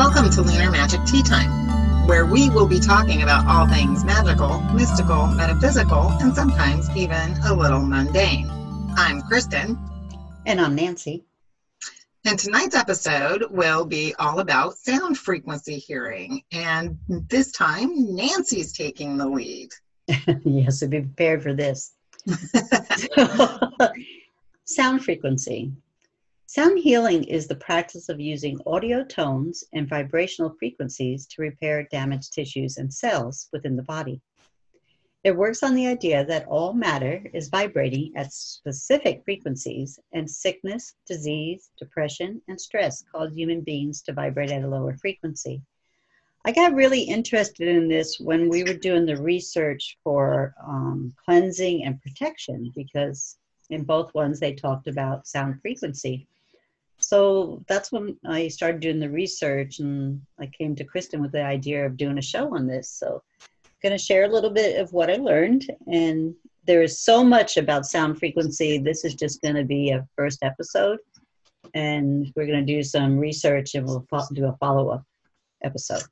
Welcome to Lunar Magic Tea Time, where we will be talking about all things magical, mystical, metaphysical, and sometimes even a little mundane. I'm Kristen. And I'm Nancy. And tonight's episode will be all about sound frequency hearing. And this time, Nancy's taking the lead. yes, so be prepared for this. sound frequency. Sound healing is the practice of using audio tones and vibrational frequencies to repair damaged tissues and cells within the body. It works on the idea that all matter is vibrating at specific frequencies, and sickness, disease, depression, and stress cause human beings to vibrate at a lower frequency. I got really interested in this when we were doing the research for um, cleansing and protection because in both ones they talked about sound frequency so that's when I started doing the research and I came to Kristen with the idea of doing a show on this. So I'm going to share a little bit of what I learned. And there is so much about sound frequency. This is just going to be a first episode. And we're going to do some research and we'll do a follow up episode.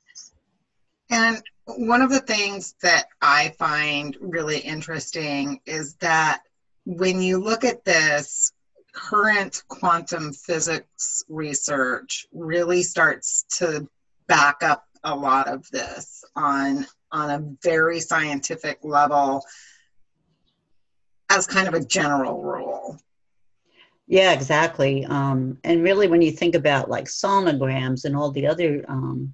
And one of the things that I find really interesting is that when you look at this current quantum physics research really starts to back up a lot of this on on a very scientific level as kind of a general rule. Yeah exactly. Um, and really when you think about like sonograms and all the other um,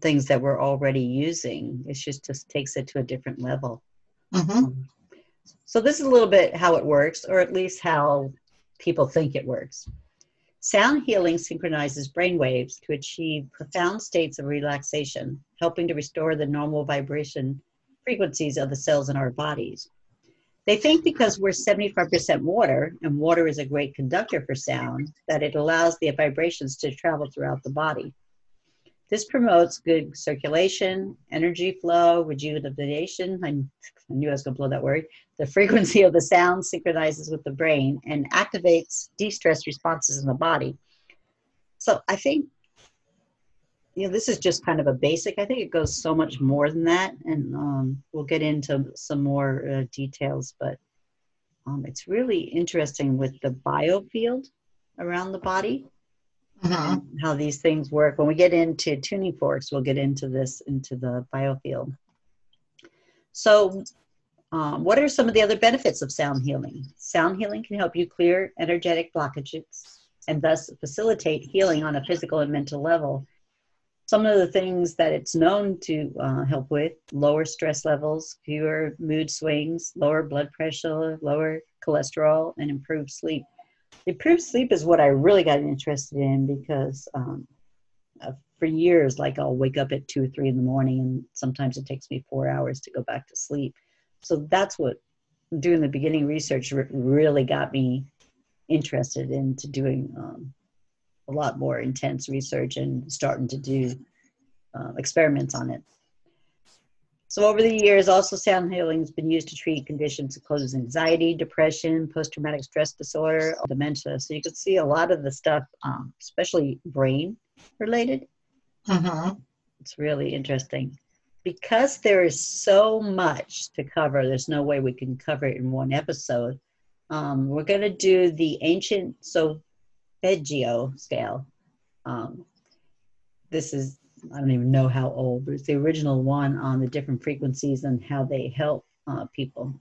things that we're already using it just just takes it to a different level. Mm-hmm. um, so this is a little bit how it works or at least how people think it works. Sound healing synchronizes brain waves to achieve profound states of relaxation, helping to restore the normal vibration frequencies of the cells in our bodies. They think because we're 75% water, and water is a great conductor for sound, that it allows the vibrations to travel throughout the body. This promotes good circulation, energy flow, rejuvenation. I knew I was going to blow that word. The frequency of the sound synchronizes with the brain and activates de stress responses in the body. So I think, you know, this is just kind of a basic. I think it goes so much more than that. And um, we'll get into some more uh, details, but um, it's really interesting with the biofield around the body uh-huh. how these things work. When we get into tuning forks, we'll get into this into the biofield. So, um, what are some of the other benefits of sound healing? Sound healing can help you clear energetic blockages and thus facilitate healing on a physical and mental level. Some of the things that it's known to uh, help with lower stress levels, fewer mood swings, lower blood pressure, lower cholesterol, and improved sleep improved sleep is what I really got interested in because um, uh, for years, like I'll wake up at two or three in the morning, and sometimes it takes me four hours to go back to sleep. So that's what doing the beginning research really got me interested into doing um, a lot more intense research and starting to do uh, experiments on it. So over the years, also sound healing has been used to treat conditions such as anxiety, depression, post-traumatic stress disorder, dementia. So you can see a lot of the stuff, um, especially brain related. Mm-hmm. It's really interesting. Because there is so much to cover, there's no way we can cover it in one episode. Um, we're going to do the ancient solfeggio scale. Um, this is I don't even know how old, but it's the original one on the different frequencies and how they help uh, people.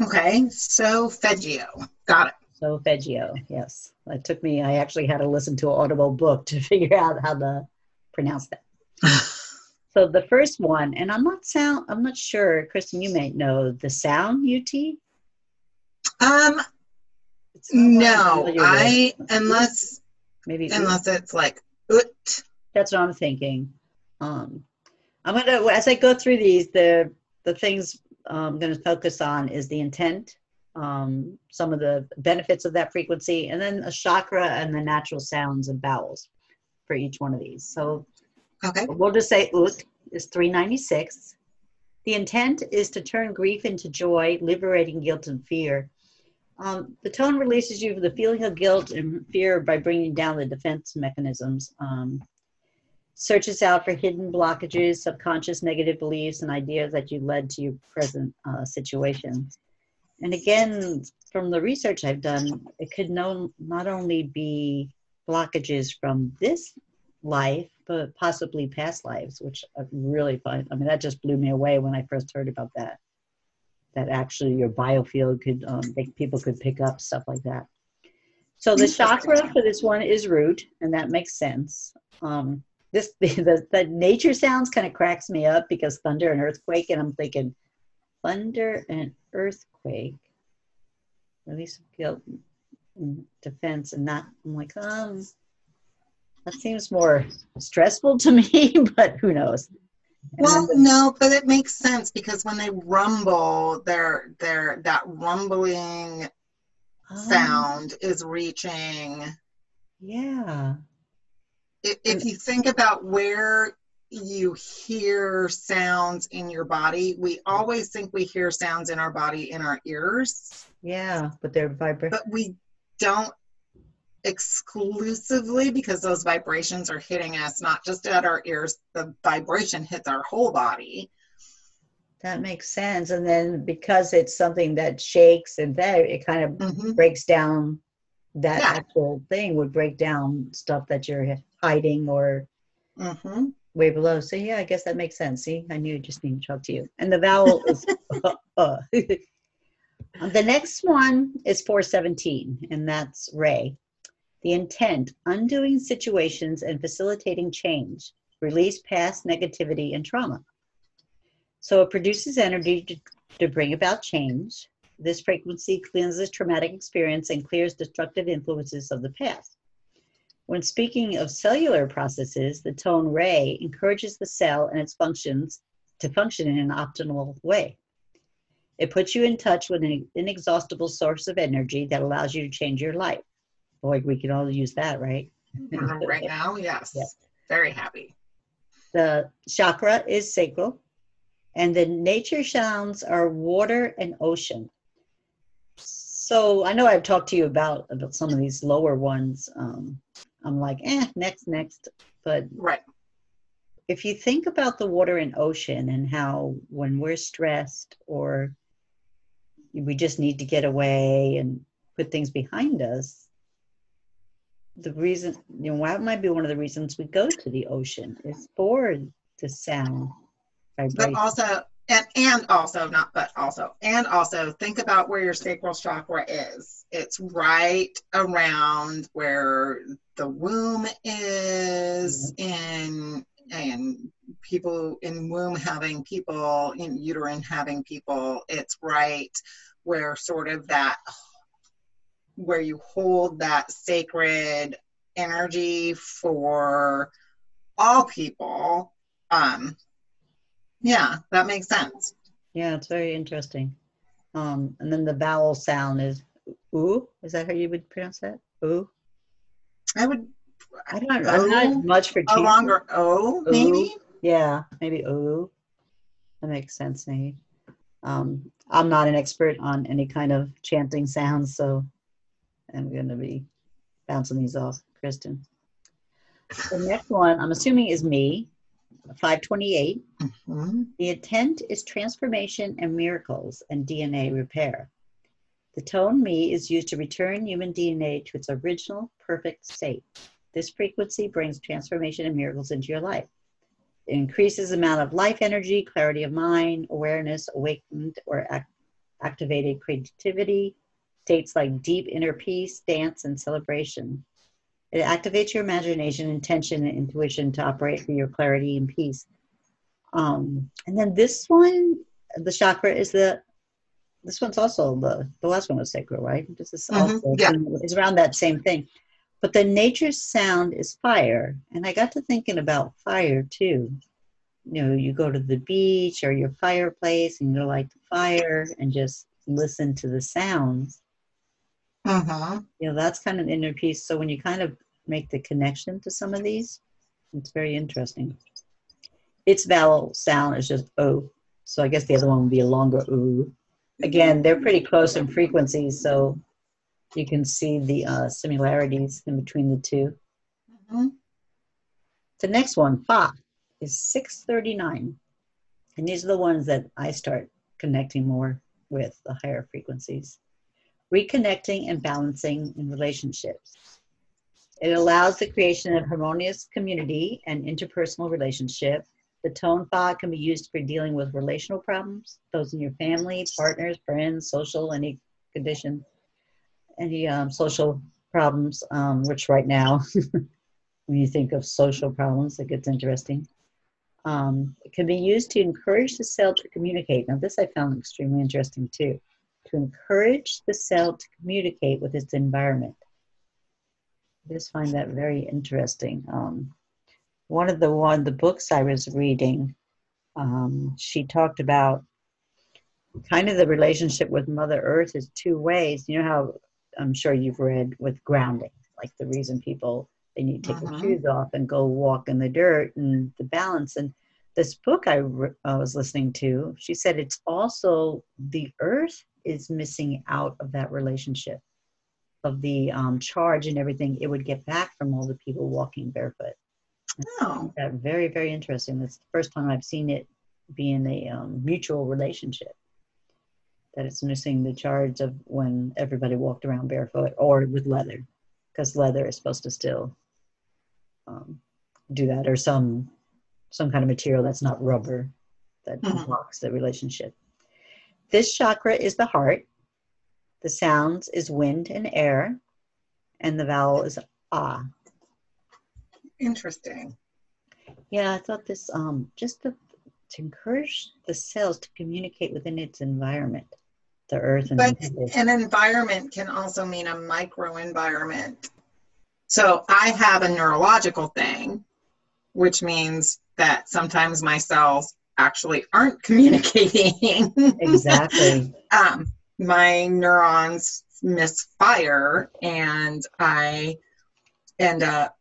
Okay, solfeggio. Got it. Solfeggio, yes. It took me, I actually had to listen to an audible book to figure out how to pronounce that. so the first one, and I'm not sound, I'm not sure, Kristen, you may know the sound UT. Um, no, I unless maybe unless it's like. That's what I'm thinking. Um, I'm gonna as I go through these, the the things I'm going to focus on is the intent, um, some of the benefits of that frequency, and then a chakra and the natural sounds and vowels for each one of these. So okay. we'll just say ut is 396. The intent is to turn grief into joy, liberating guilt and fear. Um, the tone releases you from the feeling of guilt and fear by bringing down the defense mechanisms. Um, searches out for hidden blockages, subconscious negative beliefs, and ideas that you led to your present uh. And again, from the research I've done, it could no, not only be blockages from this life, but possibly past lives, which I really find, I mean, that just blew me away when I first heard about that. That actually your biofield could, um, people could pick up stuff like that. So the chakra for this one is root, and that makes sense. Um, this the, the, nature sounds kind of cracks me up because thunder and earthquake, and I'm thinking thunder and earthquake, release of guilt, and defense, and not. I'm like, um, that seems more stressful to me, but who knows? Well, no, but it makes sense because when they rumble, they're they're that rumbling um, sound is reaching. Yeah. If, if you think about where you hear sounds in your body, we always think we hear sounds in our body in our ears. Yeah, but they're vibrating. But we don't exclusively because those vibrations are hitting us not just at our ears, the vibration hits our whole body. That makes sense. And then because it's something that shakes and that it kind of mm-hmm. breaks down that yeah. actual thing would break down stuff that you're hiding or mm-hmm. way below. So yeah, I guess that makes sense. See, I knew I just need to talk to you. And the vowel is uh, uh. the next one is 417, and that's Re. The intent, undoing situations and facilitating change, release past negativity and trauma. So it produces energy to, to bring about change. This frequency cleanses traumatic experience and clears destructive influences of the past. When speaking of cellular processes, the tone Re encourages the cell and its functions to function in an optimal way. It puts you in touch with an inexhaustible source of energy that allows you to change your life. Boy, we can all use that, right? right now, yes. yes. Very happy. The chakra is sacral, and the nature sounds are water and ocean. So I know I've talked to you about about some of these lower ones. Um, I'm like, eh, next, next. But right. If you think about the water and ocean and how when we're stressed or we just need to get away and put things behind us, the reason you know that might be one of the reasons we go to the ocean is for the sound vibration. but also and and also not but also and also think about where your sacral chakra is it's right around where the womb is mm-hmm. in and people in womb having people in uterine having people it's right where sort of that where you hold that sacred energy for all people. Um, yeah, that makes sense. Yeah, it's very interesting. Um, and then the vowel sound is ooh. Is that how you would pronounce that? Ooh. I would. I don't. I'm not much for a longer O, maybe. Yeah, maybe ooh. That makes sense, maybe. Um, I'm not an expert on any kind of chanting sounds, so I'm going to be bouncing these off, Kristen. The next one, I'm assuming, is Mi, 528. Mm-hmm. The intent is transformation and miracles and DNA repair. The tone Mi is used to return human DNA to its original perfect state. This frequency brings transformation and miracles into your life. It increases the amount of life energy, clarity of mind, awareness, awakened or act- activated creativity, states like deep inner peace, dance, and celebration. It activates your imagination, intention, and intuition to operate for your clarity and peace. Um, and then this one, the chakra is the this one's also the the last one was sacral, right? This is mm-hmm. also yeah. is around that same thing. But the nature's sound is fire, and I got to thinking about fire too. You know, you go to the beach or your fireplace, and you light the fire and just listen to the sounds. Uh-huh. You know, that's kind of inner peace. So when you kind of make the connection to some of these, it's very interesting. Its vowel sound is just O. So I guess the other one would be a longer O. again, they're pretty close in frequency, so you can see the uh, similarities in between the 2 Mhm. The next one, Fa, is 639. And these are the ones that I start connecting more with, the higher frequencies. Reconnecting and balancing in relationships. It allows the creation of harmonious community and interpersonal relationship. The tone Fa can be used for dealing with relational problems, those in your family, partners, friends, social, any condition, any um, social problems, um, which right now when you think of social problems, it gets interesting. Um, it can be used to encourage the cell to communicate. Now, this I found extremely interesting too. To encourage the cell to communicate with its environment. I just find that very interesting. Um, one of the one the books I was reading, um, she talked about kind of the relationship with Mother Earth is two ways. You know how I'm sure you've read with grounding, like the reason people they need to take Mhm. their shoes off and go walk in the dirt and the balance. And this book I, re- I was listening to, she said it's also the earth is missing out of that relationship of the um, charge and everything it would get back from all the people walking barefoot. Oh, That very very interesting. That's the first time I've seen it be in a um, mutual relationship. That it's missing the charge of when everybody walked around barefoot or with leather, because leather is supposed to still um, do that, or some some kind of material that's not rubber that Mhm. blocks the relationship. This chakra is the heart. The sounds is wind and air, and the vowel is ah. interesting. Yeah, I thought this um just to, to encourage the cells to communicate within its environment, the earth and But an environment can also mean a micro environment. So I have a neurological thing, which means that sometimes my cells actually aren't communicating. exactly. um, my neurons misfire and I end up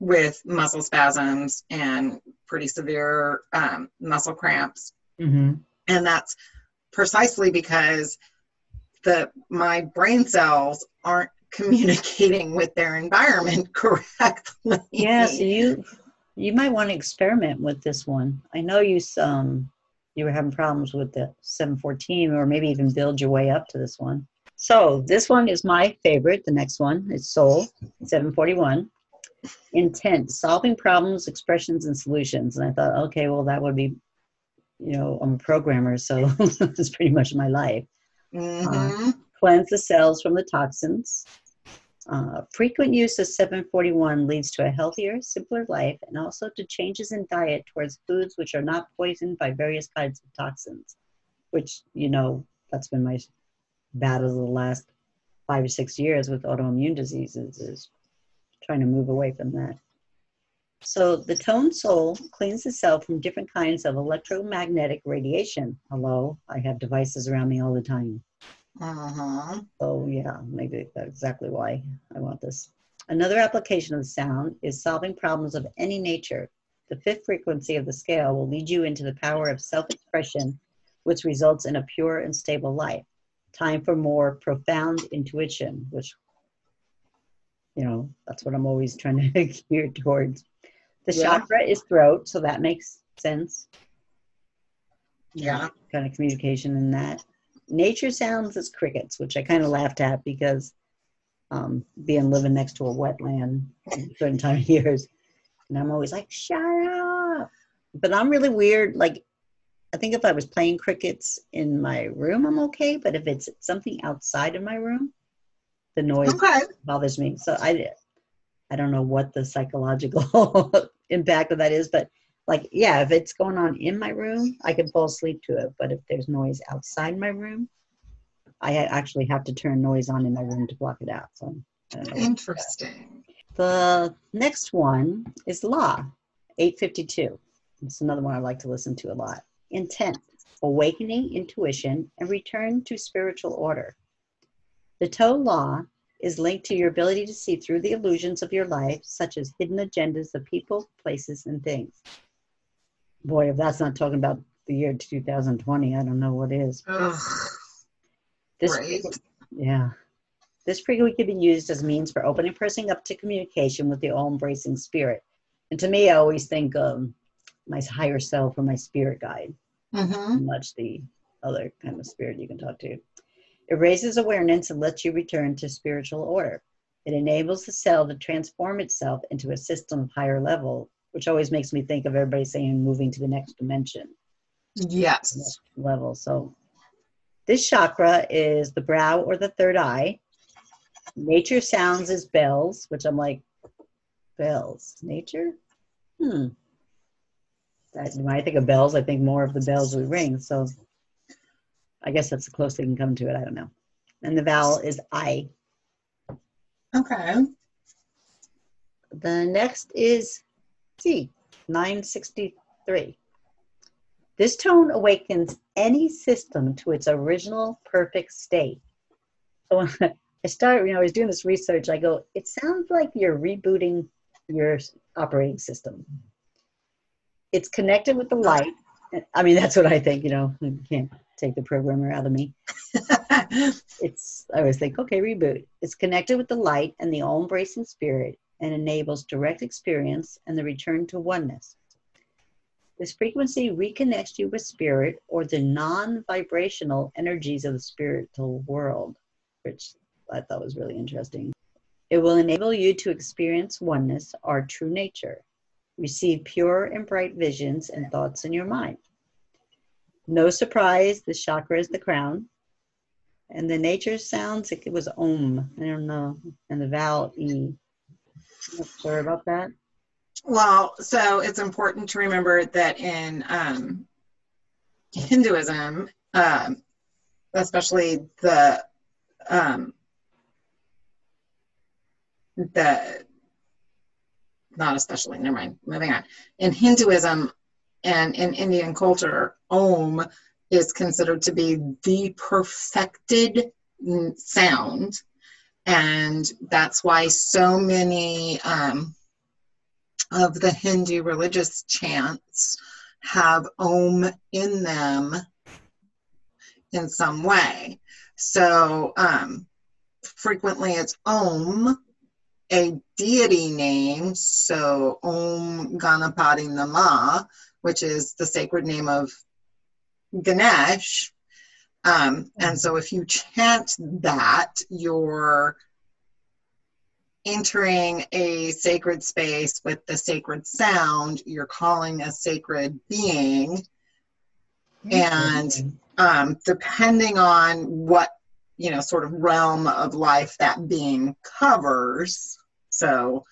with muscle spasms and pretty severe um, muscle cramps. hmm And that's precisely because the my brain cells aren't communicating with their environment correctly. Yeah, so you you might want to experiment with this one. I know you um you were having problems with the 714 or maybe even build your way up to this one. So this one is my favorite. The next one is Sol 741. Intent, solving problems, expressions, and solutions. And I thought, okay, well, that would be, you know, I'm a programmer, so it's pretty much my life. Mhm. Cleanse the cells from the toxins. Uh, frequent use of 741 leads to a healthier, simpler life and also to changes in diet towards foods which are not poisoned by various kinds of toxins, which, you know, that's been my battle the last five or six years with autoimmune diseases is trying to move away from that. So the tone Sol cleans cell from different kinds of electromagnetic radiation. Hello, I have devices around me all the time. Mhm. Oh, yeah, maybe that's exactly why I want this. Another application of sound is solving problems of any nature. The fifth frequency of the scale will lead you into the power of self expression, which results in a pure and stable life. Time for more profound intuition, which, you know, that's what I'm always trying to gear towards. The Yeah. chakra is throat, so that makes sense Yeah. kind of communication in that. Nature sounds is crickets, which I kind of laughed at because um, being living next to a wetland certain time of years, and I'm always like, shut up. But I'm really weird. Like, I think if I was playing crickets in my room, I'm okay. But if it's something outside of my room, the noise Okay. bothers me. So I, I don't know what the psychological impact of that is, but like, yeah, if it's going on in my room, I can fall asleep to it. But if there's noise outside my room, I actually have to turn noise on in my room to block it out. So I don't know. Interesting. The next one is Law 852. It's another one I like to listen to a lot. Intent, awakening intuition, and return to spiritual order. The Toe Law is linked to your ability to see through the illusions of your life, such as hidden agendas of people, places, and things. Boy, if that's not talking about the year 2020, I don't know what is. Ugh. This Right. yeah. This frequency can be used as means for opening person up to communication with the all embracing spirit. And to me, I always think um, my higher self or my spirit guide, Mm-hmm. much the other kind of spirit you can talk to. It raises awareness and lets you return to spiritual order. It enables the cell to transform itself into a system of higher level, which always makes me think of everybody saying moving to the next dimension. Yes. next level. So this chakra is the brow or the third eye. Nature sounds is bells, which I'm like, bells. Nature? Hmm. That, when I think of bells, I think more of the bells we ring. So I guess that's the closest they can come to it. I don't know. And the vowel is I. Okay. The next is Si, 963. This tone awakens any system to its original perfect state. So when I started, you know, I was doing this research, I go, it sounds like you're rebooting your operating system. It's connected with the light. I mean, that's what I think, you know, you can't take the programmer out of me. It's, I always think, okay, reboot. It's connected with the light and the all embracing spirit and enables direct experience and the return to oneness. This frequency reconnects you with spirit or the non vibrational energies of the spiritual world, which I thought was really interesting. It will enable you to experience oneness, our true nature, receive pure and bright visions and thoughts in your mind. No surprise, the chakra is the crown. And the nature sounds like it was Om. I don't know. And the vowel E. Sure about that. Well, so it's important to remember that in um, Hinduism, um, especially the um, the not especially, never mind, moving on. In Hinduism and in Indian culture, Om is considered to be the perfected sound. And that's why so many um, of the Hindu religious chants have Om in them in some way. So um, frequently it's Om, a deity name, so Om Ganapati Nama, which is the sacred name of Ganesh. Um, and so if you chant that, you're entering a sacred space with the sacred sound, you're calling a sacred being. And um, depending on what you know sort of realm of life that being covers so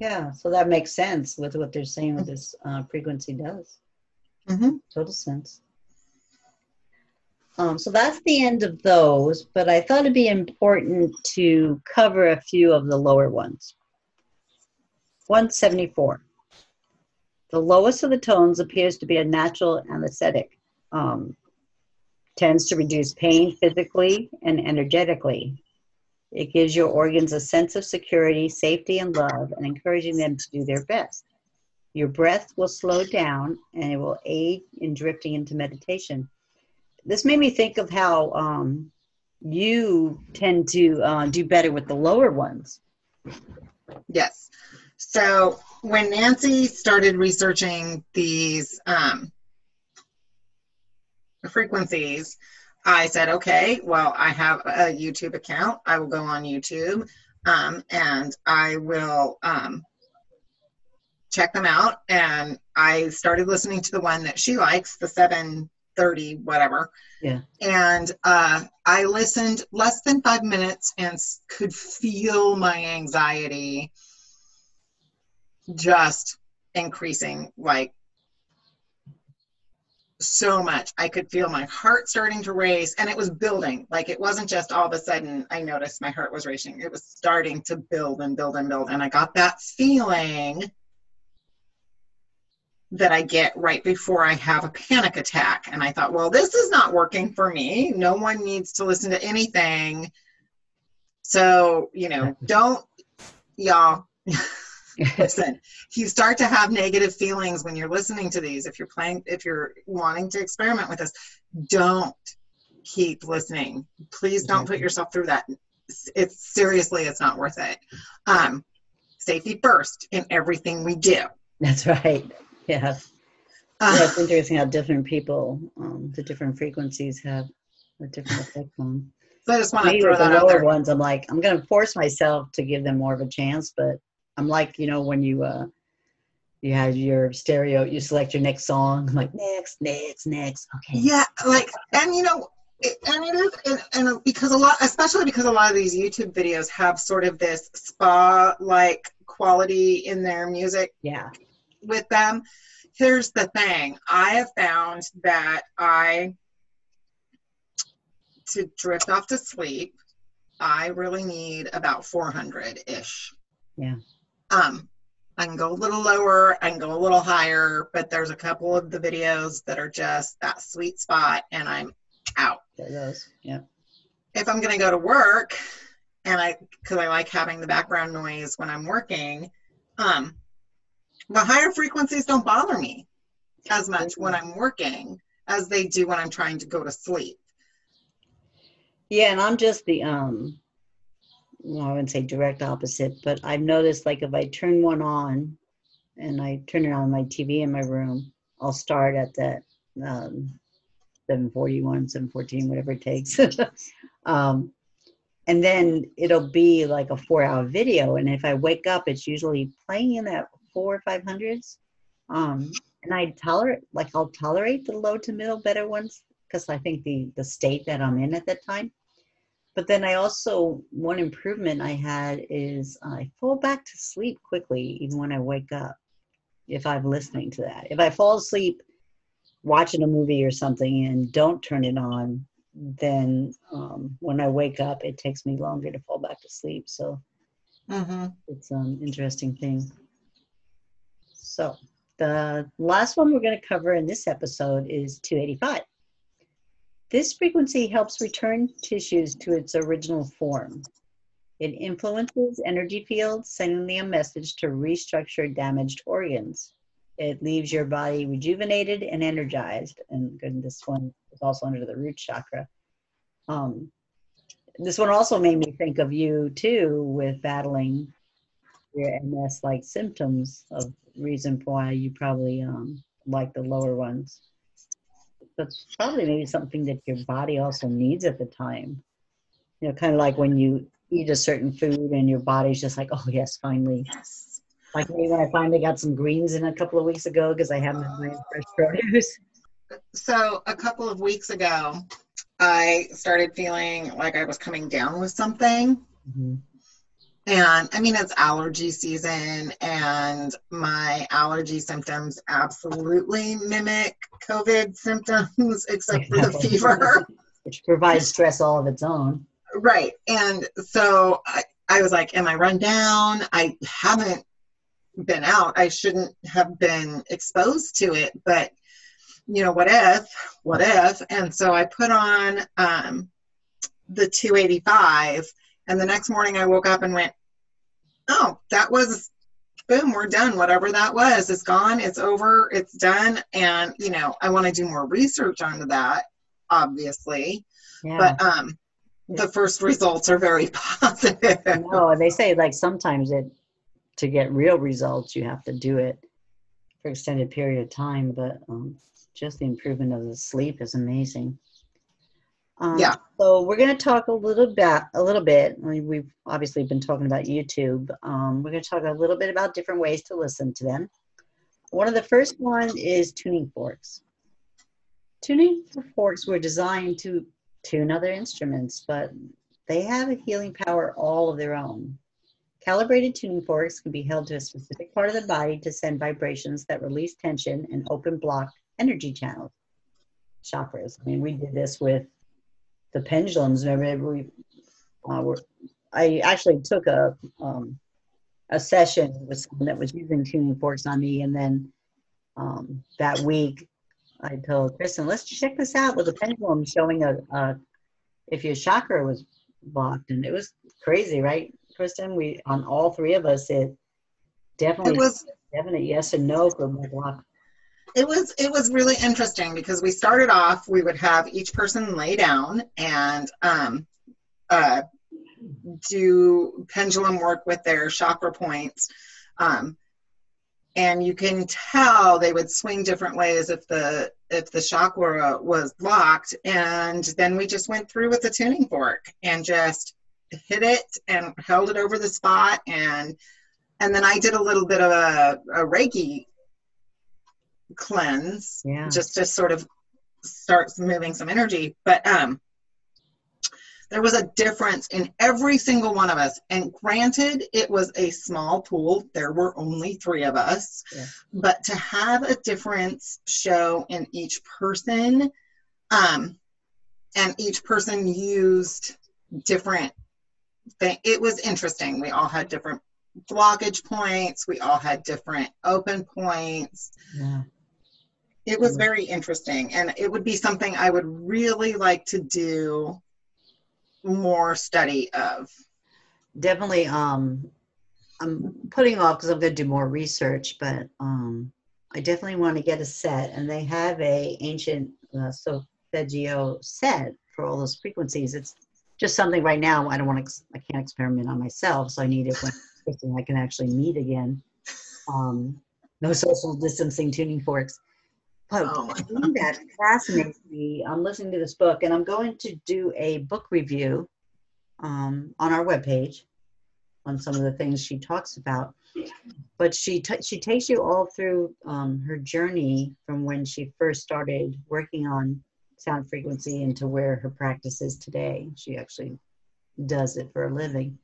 Yeah, so that makes sense with what they're saying with this uh, frequency does. Mm-hmm. Total sense. Um, so that's the end of those, but I thought it'd be important to cover a few of the lower ones. 174. The lowest of the tones appears to be a natural anesthetic. Um, tends to reduce pain physically and energetically. It gives your organs a sense of security, safety, and love, and encouraging them to do their best. Your breath will slow down and it will aid in drifting into meditation. This made me think of how um, you tend to uh, do better with the lower ones. yes. So when nancy started researching these um, frequencies i said okay well i have a youtube account. I will go on youtube um, and i will um, check them out. And i started listening to the one that she likes the 730 whatever Yeah. and uh, i listened less than five minutes and could feel my anxiety just increasing like so much. I could feel my heart starting to race and it was building. Like it wasn't just all of a sudden I noticed my heart was racing. It was starting to build and build and build. And I got that feeling that I get right before I have a panic attack. And I thought, well, this is not working for me. No one needs to listen to anything. So, you know, don't, y'all. listen if you start to have negative feelings when you're listening to these if you're playing if you're wanting to experiment with this don't keep listening. Please don't put yourself through that. It's seriously, it's not worth it. Um, safety first in everything we do. That's right. Yeah. Uh, yeah, it's interesting how different people, um, the different frequencies have a different effect on. so I just want to throw the that out lower there. ones, I'm like, I'm gonna force myself to give them more of a chance, but I'm like, you know, when you uh you have your stereo, you select your next song, I'm like next, next, next. Okay. Yeah, like, and you know, it, and it is, and, and because a lot, especially because a lot of these YouTube videos have sort of this spa-like quality in their music Yeah. With them. Here's the thing: I have found that I, to drift off to sleep, I really need about 400 ish. Yeah. Um, I can go a little lower, I can go a little higher, but there's a couple of the videos that are just that sweet spot, and I'm out. There goes. Yeah. If I'm going to go to work, and I, because I like having the background noise when I'm working, um, the higher frequencies don't bother me as much when I'm working as they do when I'm trying to go to sleep. Yeah, and I'm just the um well, I wouldn't say direct opposite, but I've noticed like if I turn one on and I turn it on my TV in my room, I'll start at that um 741, 714, whatever it takes. um and then it'll be like a four hour video. And if I wake up, it's usually playing in that four or five hundreds. Um and I tolerate like I'll tolerate the low to middle better ones because I think the the state that I'm in at that time. But then I also one improvement I had is I fall back to sleep quickly even when I wake up. If I'm listening to that, if I fall asleep watching a movie or something and don't turn it on, then um, when I wake up, it takes me longer to fall back to sleep. So Mm-hmm. it's an interesting thing. So the last one we're going to cover in this episode is 285. This frequency helps return tissues to its original form. It influences energy fields, sending them a message to restructure damaged organs. It leaves your body rejuvenated and energized. And good, this one is also under the root chakra. Um, this one also made me think of you too with battling your MS like symptoms of reason why you probably um, like the lower ones. That's probably maybe something that your body also needs at the time. You know, kind of like when you eat a certain food and your body's just like, oh yes, finally. Yes. Like me when I finally got some greens in a couple of weeks ago because I haven't had my fresh produce. So a couple of weeks ago, I started feeling like I was coming down with something. Mhm. And I mean, it's allergy season, and my allergy symptoms absolutely mimic COVID symptoms, except for the fever. Which provides stress all of its own. right. And so I, I was like, Am I run down? I haven't been out. I shouldn't have been exposed to it, but you know, what if? What if? And so I put on um, the 285, and the next morning I woke up and went, Oh, that was boom, we're done. Whatever that was, it's gone, it's over, it's done. And, you know, I want to do more research onto that, obviously. Yeah. But um, the first results are very positive. no, and they say like sometimes it to get real results you have to do it for extended period of time, but um, just the improvement of the sleep is amazing. Um, Yeah. So we're going to talk a little bit, a little bit. I mean, we've obviously been talking about YouTube. Um, we're going to talk a little bit about different ways to listen to them. One of the first one is tuning forks. Tuning forks were designed to tune other instruments, but they have a healing power all of their own. Calibrated tuning forks can be held to a specific part of the body to send vibrations that release tension and open blocked energy channels, chakras. I mean, we did this with the pendulums. Remember, we uh, were, I actually took a um, a session with someone that was using tuning forks on me, and then um, that week I told Kristen, let's check this out with a pendulum showing a, a if your chakra was blocked, and it was crazy, right, Kristen? We on all three of us, it definitely It was definite yes and no for my block. It was it was really interesting because we started off we would have each person lay down and um, uh, do pendulum work with their chakra points. Um, and you can tell they would swing different ways if the if the chakra was blocked and then we just went through with the tuning fork and just hit it and held it over the spot. And and then I did a little bit of a, a Reiki cleanse Yeah. just to sort of start moving some energy. But um, there was a difference in every single one of us. And granted, it was a small pool, there were only three of us. Yeah. But to have a difference show in each person, um, and each person used different thing. It was interesting. We all had different blockage points. We all had different open points. Yeah. It was Mm. very interesting, and it would be something I would really like to do more study of. Definitely. Um, I'm putting off because I'm going to do more research, but um, I definitely want to get a set, and they have a ancient uh, solfeggio set for all those frequencies. It's just something right now. I don't want to. I can't experiment on myself, so I need it when I can actually meet again. Um, no social distancing tuning forks. But Oh my the thing that fascinates me, I'm listening to this book, and I'm going to do a book review um, on our webpage on some of the things she talks about. But she t- she takes you all through um, her journey from when she first started working on sound frequency into where her practice is today. She actually does it for a living,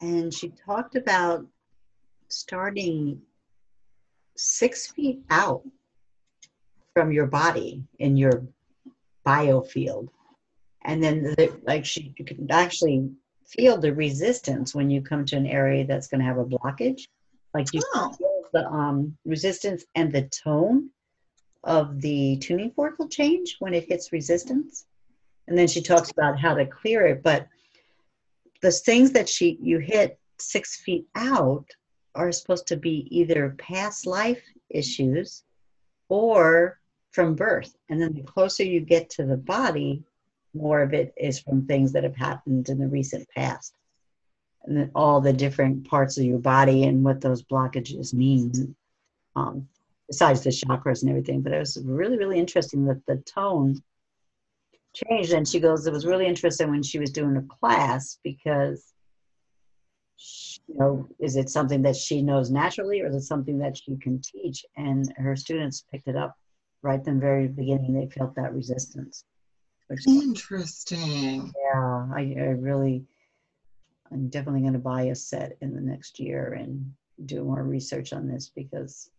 and she talked about starting six feet out from your body in your biofield and then the, like she you can actually feel the resistance when you come to an area that's going to have a blockage. Like you Oh, feel the um, resistance and the tone of the tuning fork will change when it hits resistance. And then she talks about how to clear it but the things that she you hit six feet out are supposed to be either past life issues or from birth. And then the closer you get to the body more of it is from things that have happened in the recent past. And then all the different parts of your body and what those blockages mean um, besides the chakras and everything. But it was really really interesting that the tone changed. And she goes it was really interesting when she was doing a class because you know is it something that she knows naturally or is it something that she can teach? And her students picked it up right from the very beginning they felt that resistance which interesting. yeah i, I really i'm definitely going to buy a set in the next year and do more research on this because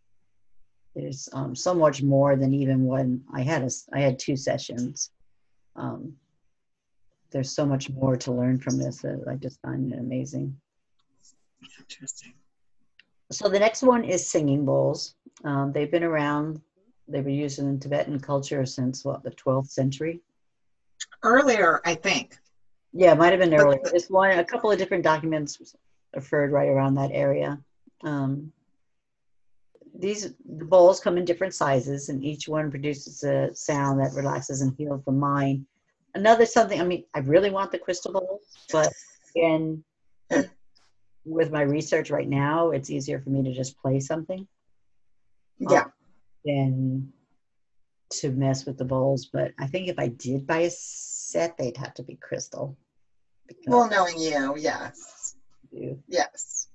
there's um, so much more than even when i had a i had two sessions um, there's so much more to learn from this that i just find it amazing Interesting. so the next one is singing bowls um, they've been around they were used in tibetan culture since what the 12th century Earlier, I think. Yeah, it might have been But- earlier. There's one, a couple of different documents referred right around that area. Um, these the bowls come in different sizes, and each one produces a sound that relaxes and heals the mind. Another something. I mean, I really want the crystal bowls, but again, with my research right now, it's easier for me to just play something Yeah. Than to mess with the bowls. But I think if I did buy a set, they'd have to be crystal. Well, knowing you, yes. Yes.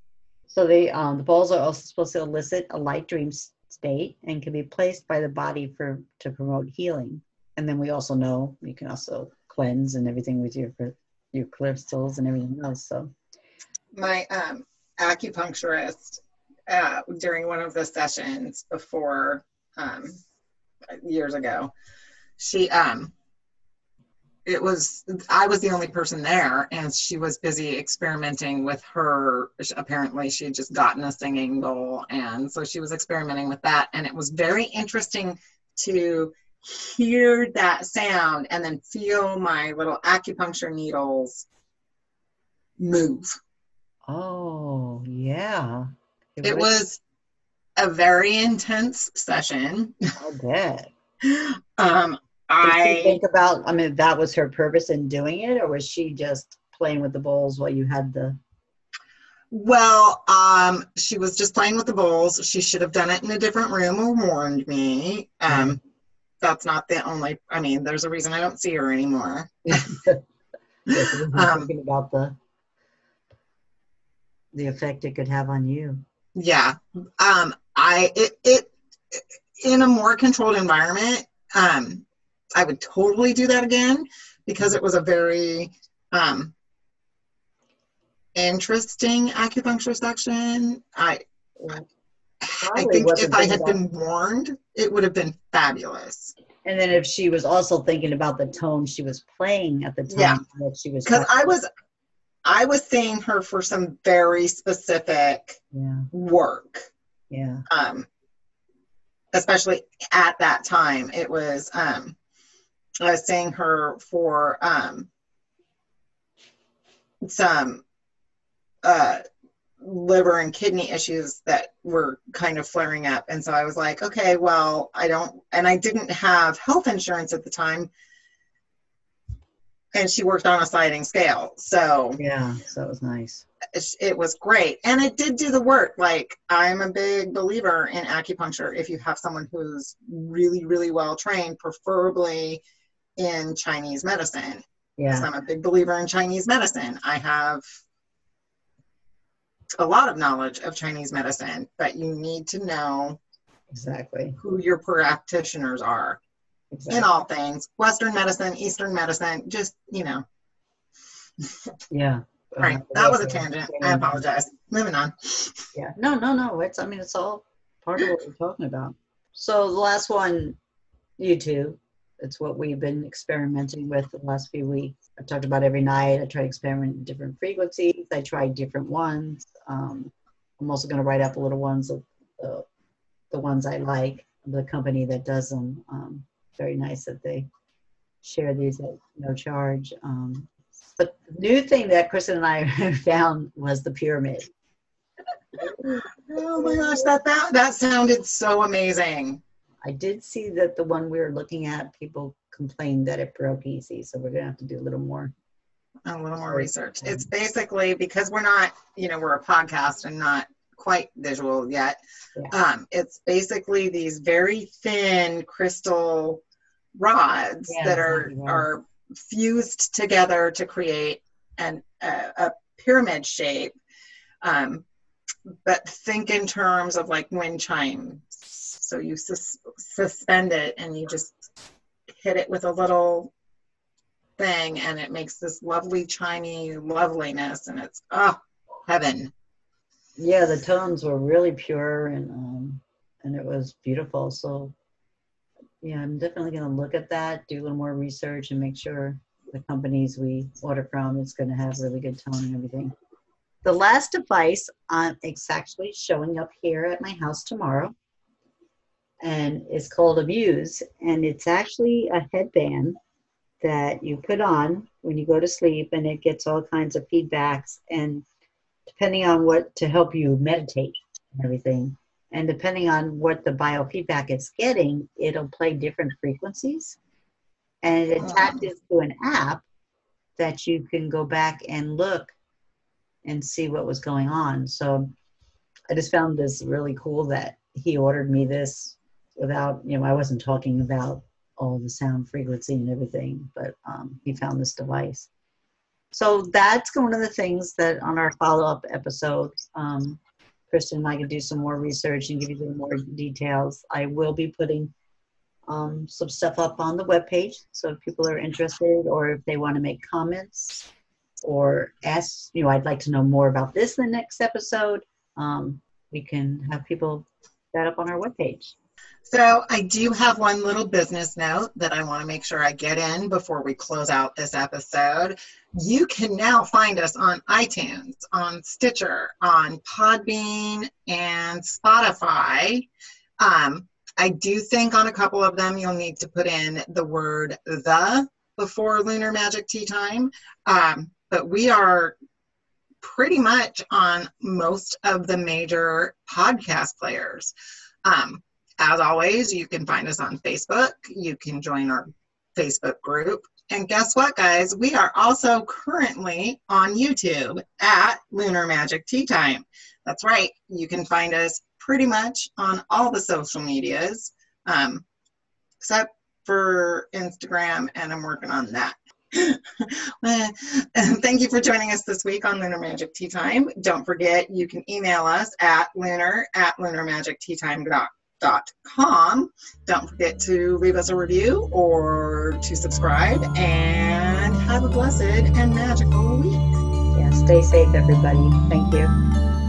So the um, the bowls are also supposed to elicit a light dream state and can be placed by the body for to promote healing. And then we also know you can also cleanse and everything with your your crystals and everything else. So My um, acupuncturist uh, during one of the sessions before um, years ago, she um, it was I was the only person there, and she was busy experimenting with her. Apparently, she had just gotten a singing bowl, and so she was experimenting with that, and it was very interesting to hear that sound and then feel my little acupuncture needles move. oh yeah, It was a very intense session. I bet. um, Did I think about? I mean, that was her purpose in doing it, or was she just playing with the bowls while you had the? well, um, she was just playing with the bowls. She should have done it in a different room or warned me. Um, that's not the only. I mean, there's a reason I don't see her anymore. Um, thinking about the the effect it could have on you. Yeah. Um, I it it in a more controlled environment. Um, I would totally do that again because it was a very um interesting acupuncture section. I I think if I had been warned, it would have been fabulous. And then if she was also thinking about the tone she was playing at the time Yeah. that she was Because I was I was seeing her for some very specific yeah, work. Yeah. um, especially at that time. It was um, I was seeing her for um, some uh, liver and kidney issues that were kind of flaring up, and so I was like, okay, well, I don't, and I didn't have health insurance at the time. And she worked on a sliding scale, so Yeah, so it was nice. it, it was great. And it did do the work. Like i'm a big believer in acupuncture. If you have someone who's really really well trained preferably in chinese medicine. Yeah, i'm a big believer in chinese medicine. I have a lot of knowledge of chinese medicine but you need to know exactly. who your practitioners are exactly. in all things western medicine eastern medicine just you know Yeah. right Uh, that was a tangent i apologize moving on Yeah. No, no, no. It's I mean it's all part of what we're talking about. So the last one, YouTube. It's what we've been experimenting with the last few weeks. I've talked about every night. I try to experiment with different frequencies. I tried different ones. Um, I'm also going to write up a little ones of the, the ones I like. The company that does them. Um, very nice that they share these at no charge. Um, but the new thing that Kristen and I found was the pyramid. Oh my gosh, that that that sounded so amazing. I did see that the one we were looking at, people complained that it broke easy, so we're gonna have to do a little more. A little more research. It's basically because we're not, you know, we're a podcast and not quite visual yet. Yeah. Um, it's basically these very thin crystal rods Yeah, that are right. are fused together to create an a, a pyramid shape. Um, but think in terms of like wind chimes. So you sus- suspend it and you just hit it with a little thing and it makes this lovely chimey loveliness and it's oh heaven Yeah, the tones were really pure and um, and it was beautiful. So yeah, I'm definitely gonna look at that, do a little more research, and make sure the companies we order from is gonna have really good tone and everything. The last device, it's actually showing up here at my house tomorrow, and it's called a Muse, and it's actually a headband that you put on when you go to sleep, and it gets all kinds of feedbacks and depending on what to help you meditate and everything. And depending on what the biofeedback it's getting, it'll play different frequencies. And it Oh. attaches to an app that you can go back and look and see what was going on. So I just found this really cool that he ordered me this without, you know, I wasn't talking about all the sound frequency and everything, but um, he found this device. So that's one of the things that on our follow-up episodes, um, Kristen and I can do some more research and give you more details. I will be putting um, some stuff up on the webpage. So if people are interested or if they want to make comments or ask, you know, I'd like to know more about this in the next episode, um, we can have people that up on our webpage. So i do have one little business note that i want to make sure i get in before we close out this episode. You can now find us on itunes on stitcher on podbean and spotify. Um, i do think on a couple of them you'll need to put in the word the before lunar magic tea time. Um, but we are pretty much on most of the major podcast players. Um, as always, you can find us on Facebook. You can join our Facebook group. And guess what, guys? We are also currently on YouTube at Lunar Magic Tea Time. That's right. You can find us pretty much on all the social medias, um, except for Instagram, and I'm working on that. Thank you for joining us this week on Lunar Magic Tea Time. Don't forget, you can email us at lunar at lunarmagicteatime.com. Don't forget to leave us a review or to subscribe and have a blessed and magical week. Yeah, stay safe, everybody. Thank you.